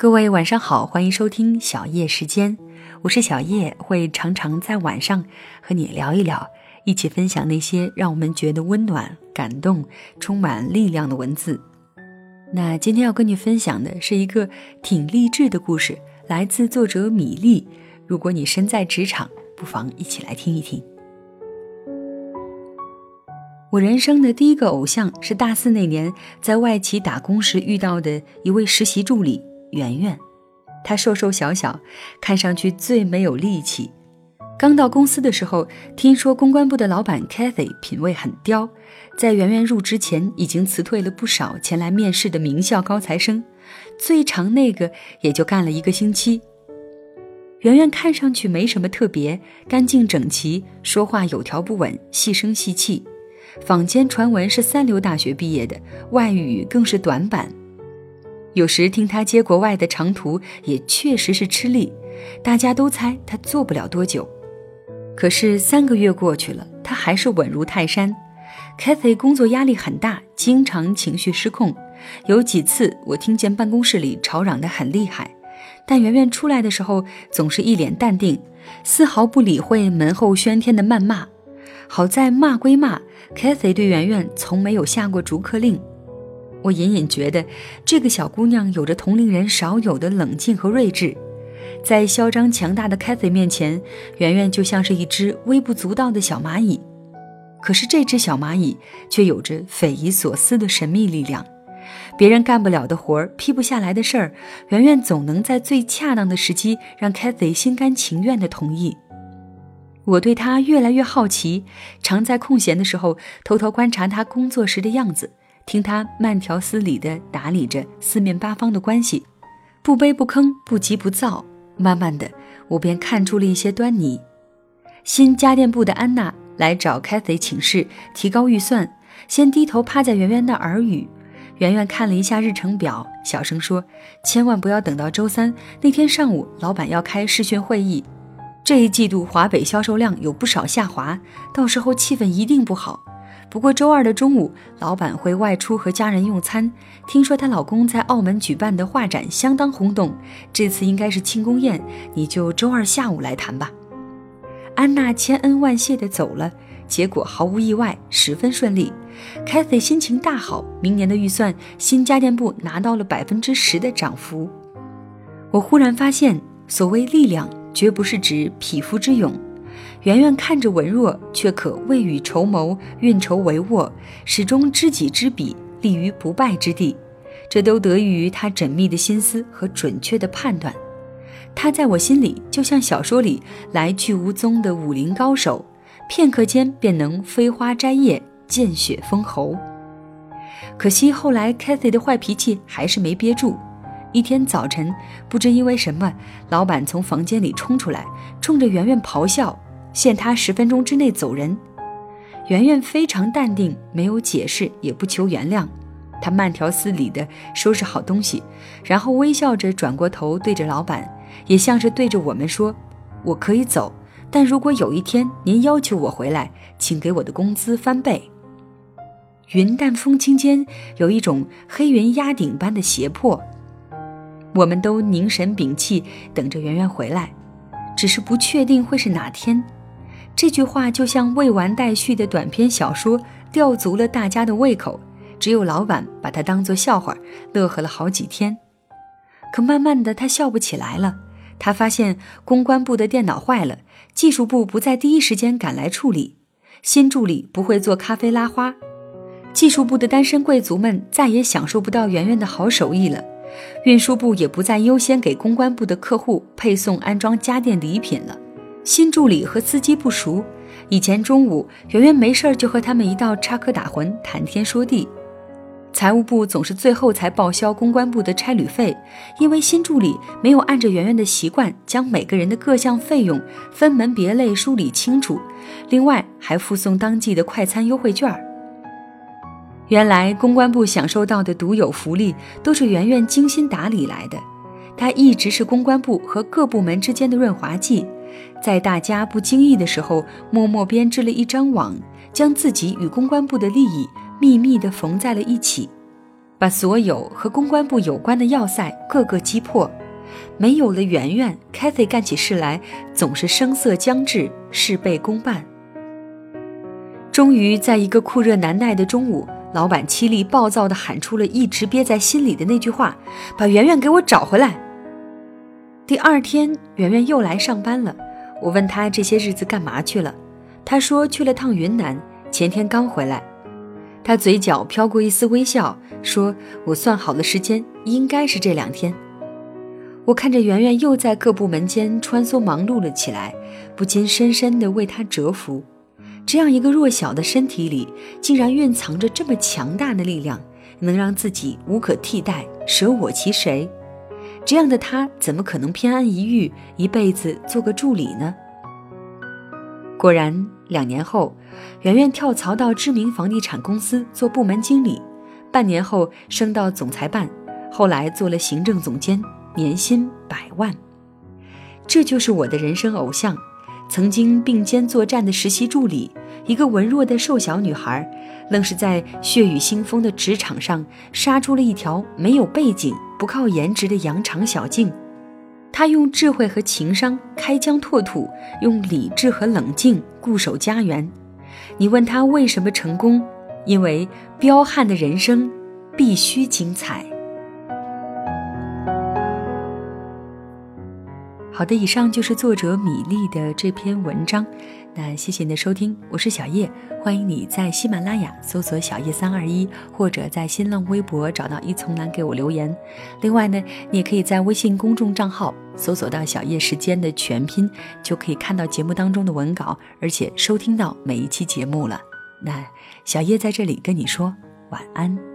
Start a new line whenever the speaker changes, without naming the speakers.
各位晚上好，欢迎收听小叶时间，我是小叶，会常常在晚上和你聊一聊，一起分享那些让我们觉得温暖、感动、充满力量的文字。那今天要跟你分享的是一个挺励志的故事，来自作者米粒。如果你身在职场，不妨一起来听一听。我人生的第一个偶像是大四那年在外企打工时遇到的一位实习助理。圆圆，她瘦瘦小小，看上去最没有力气。刚到公司的时候，听说公关部的老板 Kathy 品味很刁，在圆圆入职前已经辞退了不少前来面试的名校高材生，最长那个也就干了一个星期。圆圆看上去没什么特别，干净整齐，说话有条不紊，细声细气。坊间传闻是三流大学毕业的，外语更是短板。有时听他接国外的长途，也确实是吃力。大家都猜他做不了多久。可是三个月过去了，他还是稳如泰山。Cathy 工作压力很大，经常情绪失控。有几次我听见办公室里吵嚷得很厉害，但圆圆出来的时候总是一脸淡定，丝毫不理会门后喧天的谩骂。好在骂归骂，Cathy 对圆圆从没有下过逐客令。我隐隐觉得，这个小姑娘有着同龄人少有的冷静和睿智，在嚣张强大的 Cathy 面前，圆圆就像是一只微不足道的小蚂蚁。可是这只小蚂蚁却有着匪夷所思的神秘力量，别人干不了的活儿、批不下来的事儿，圆圆总能在最恰当的时机让 Cathy 心甘情愿地同意。我对她越来越好奇，常在空闲的时候偷偷观察她工作时的样子。听他慢条斯理地打理着四面八方的关系，不卑不吭，不急不躁。慢慢的，我便看出了一些端倪。新家电部的安娜来找 Cathy 请示提高预算，先低头趴在圆圆那耳语。圆圆看了一下日程表，小声说：“千万不要等到周三那天上午，老板要开视讯会议。这一季度华北销售量有不少下滑，到时候气氛一定不好。”不过周二的中午，老板会外出和家人用餐。听说她老公在澳门举办的画展相当轰动，这次应该是庆功宴，你就周二下午来谈吧。安娜千恩万谢地走了，结果毫无意外，十分顺利。凯菲心情大好，明年的预算，新家电部拿到了百分之十的涨幅。我忽然发现，所谓力量，绝不是指匹夫之勇。圆圆看着文弱，却可未雨绸缪、运筹帷幄，始终知己知彼，立于不败之地。这都得益于他缜密的心思和准确的判断。他在我心里就像小说里来去无踪的武林高手，片刻间便能飞花摘叶、见血封喉。可惜后来 Cathy 的坏脾气还是没憋住。一天早晨，不知因为什么，老板从房间里冲出来，冲着圆圆咆哮。限他十分钟之内走人。圆圆非常淡定，没有解释，也不求原谅。她慢条斯理地收拾好东西，然后微笑着转过头，对着老板，也像是对着我们说：“我可以走，但如果有一天您要求我回来，请给我的工资翻倍。”云淡风轻间，有一种黑云压顶般的胁迫。我们都凝神屏气，等着圆圆回来，只是不确定会是哪天。这句话就像未完待续的短篇小说，吊足了大家的胃口。只有老板把它当作笑话，乐呵了好几天。可慢慢的，他笑不起来了。他发现公关部的电脑坏了，技术部不在第一时间赶来处理，新助理不会做咖啡拉花，技术部的单身贵族们再也享受不到圆圆的好手艺了，运输部也不再优先给公关部的客户配送安装家电礼品了。新助理和司机不熟，以前中午圆圆没事就和他们一道插科打诨、谈天说地。财务部总是最后才报销公关部的差旅费，因为新助理没有按着圆圆的习惯将每个人的各项费用分门别类梳理清楚，另外还附送当季的快餐优惠券。原来公关部享受到的独有福利都是圆圆精心打理来的，她一直是公关部和各部门之间的润滑剂。在大家不经意的时候，默默编织了一张网，将自己与公关部的利益秘密地缝在了一起。把所有和公关部有关的要塞个个击破。没有了圆圆，Cathy 干起事来总是声色将至，事倍功半。终于在一个酷热难耐的中午，老板凄厉暴躁地喊出了一直憋在心里的那句话：“把圆圆给我找回来。”第二天，圆圆又来上班了。我问她这些日子干嘛去了，她说去了趟云南，前天刚回来。她嘴角飘过一丝微笑，说：“我算好了时间，应该是这两天。”我看着圆圆又在各部门间穿梭忙碌了起来，不禁深深地为她折服。这样一个弱小的身体里，竟然蕴藏着这么强大的力量，能让自己无可替代，舍我其谁？这样的他怎么可能偏安一隅，一辈子做个助理呢？果然，两年后，圆圆跳槽到知名房地产公司做部门经理，半年后升到总裁办，后来做了行政总监。年薪百万，这就是我的人生偶像。曾经并肩作战的实习助理，一个文弱的瘦小女孩，愣是在血雨腥风的职场上杀出了一条没有背景、不靠颜值的羊肠小径。她用智慧和情商开疆拓土，用理智和冷静固守家园。你问她为什么成功？因为彪悍的人生必须精彩。好的，以上就是作者米粒的这篇文章。那谢谢你的收听，我是小叶，欢迎你在喜马拉雅搜索“小叶三二一”，或者在新浪微博找到一丛蓝给我留言。另外呢，你也可以在微信公众账号搜索到“小叶时间”的全拼，就可以看到节目当中的文稿，而且收听到每一期节目了。那小叶在这里跟你说晚安。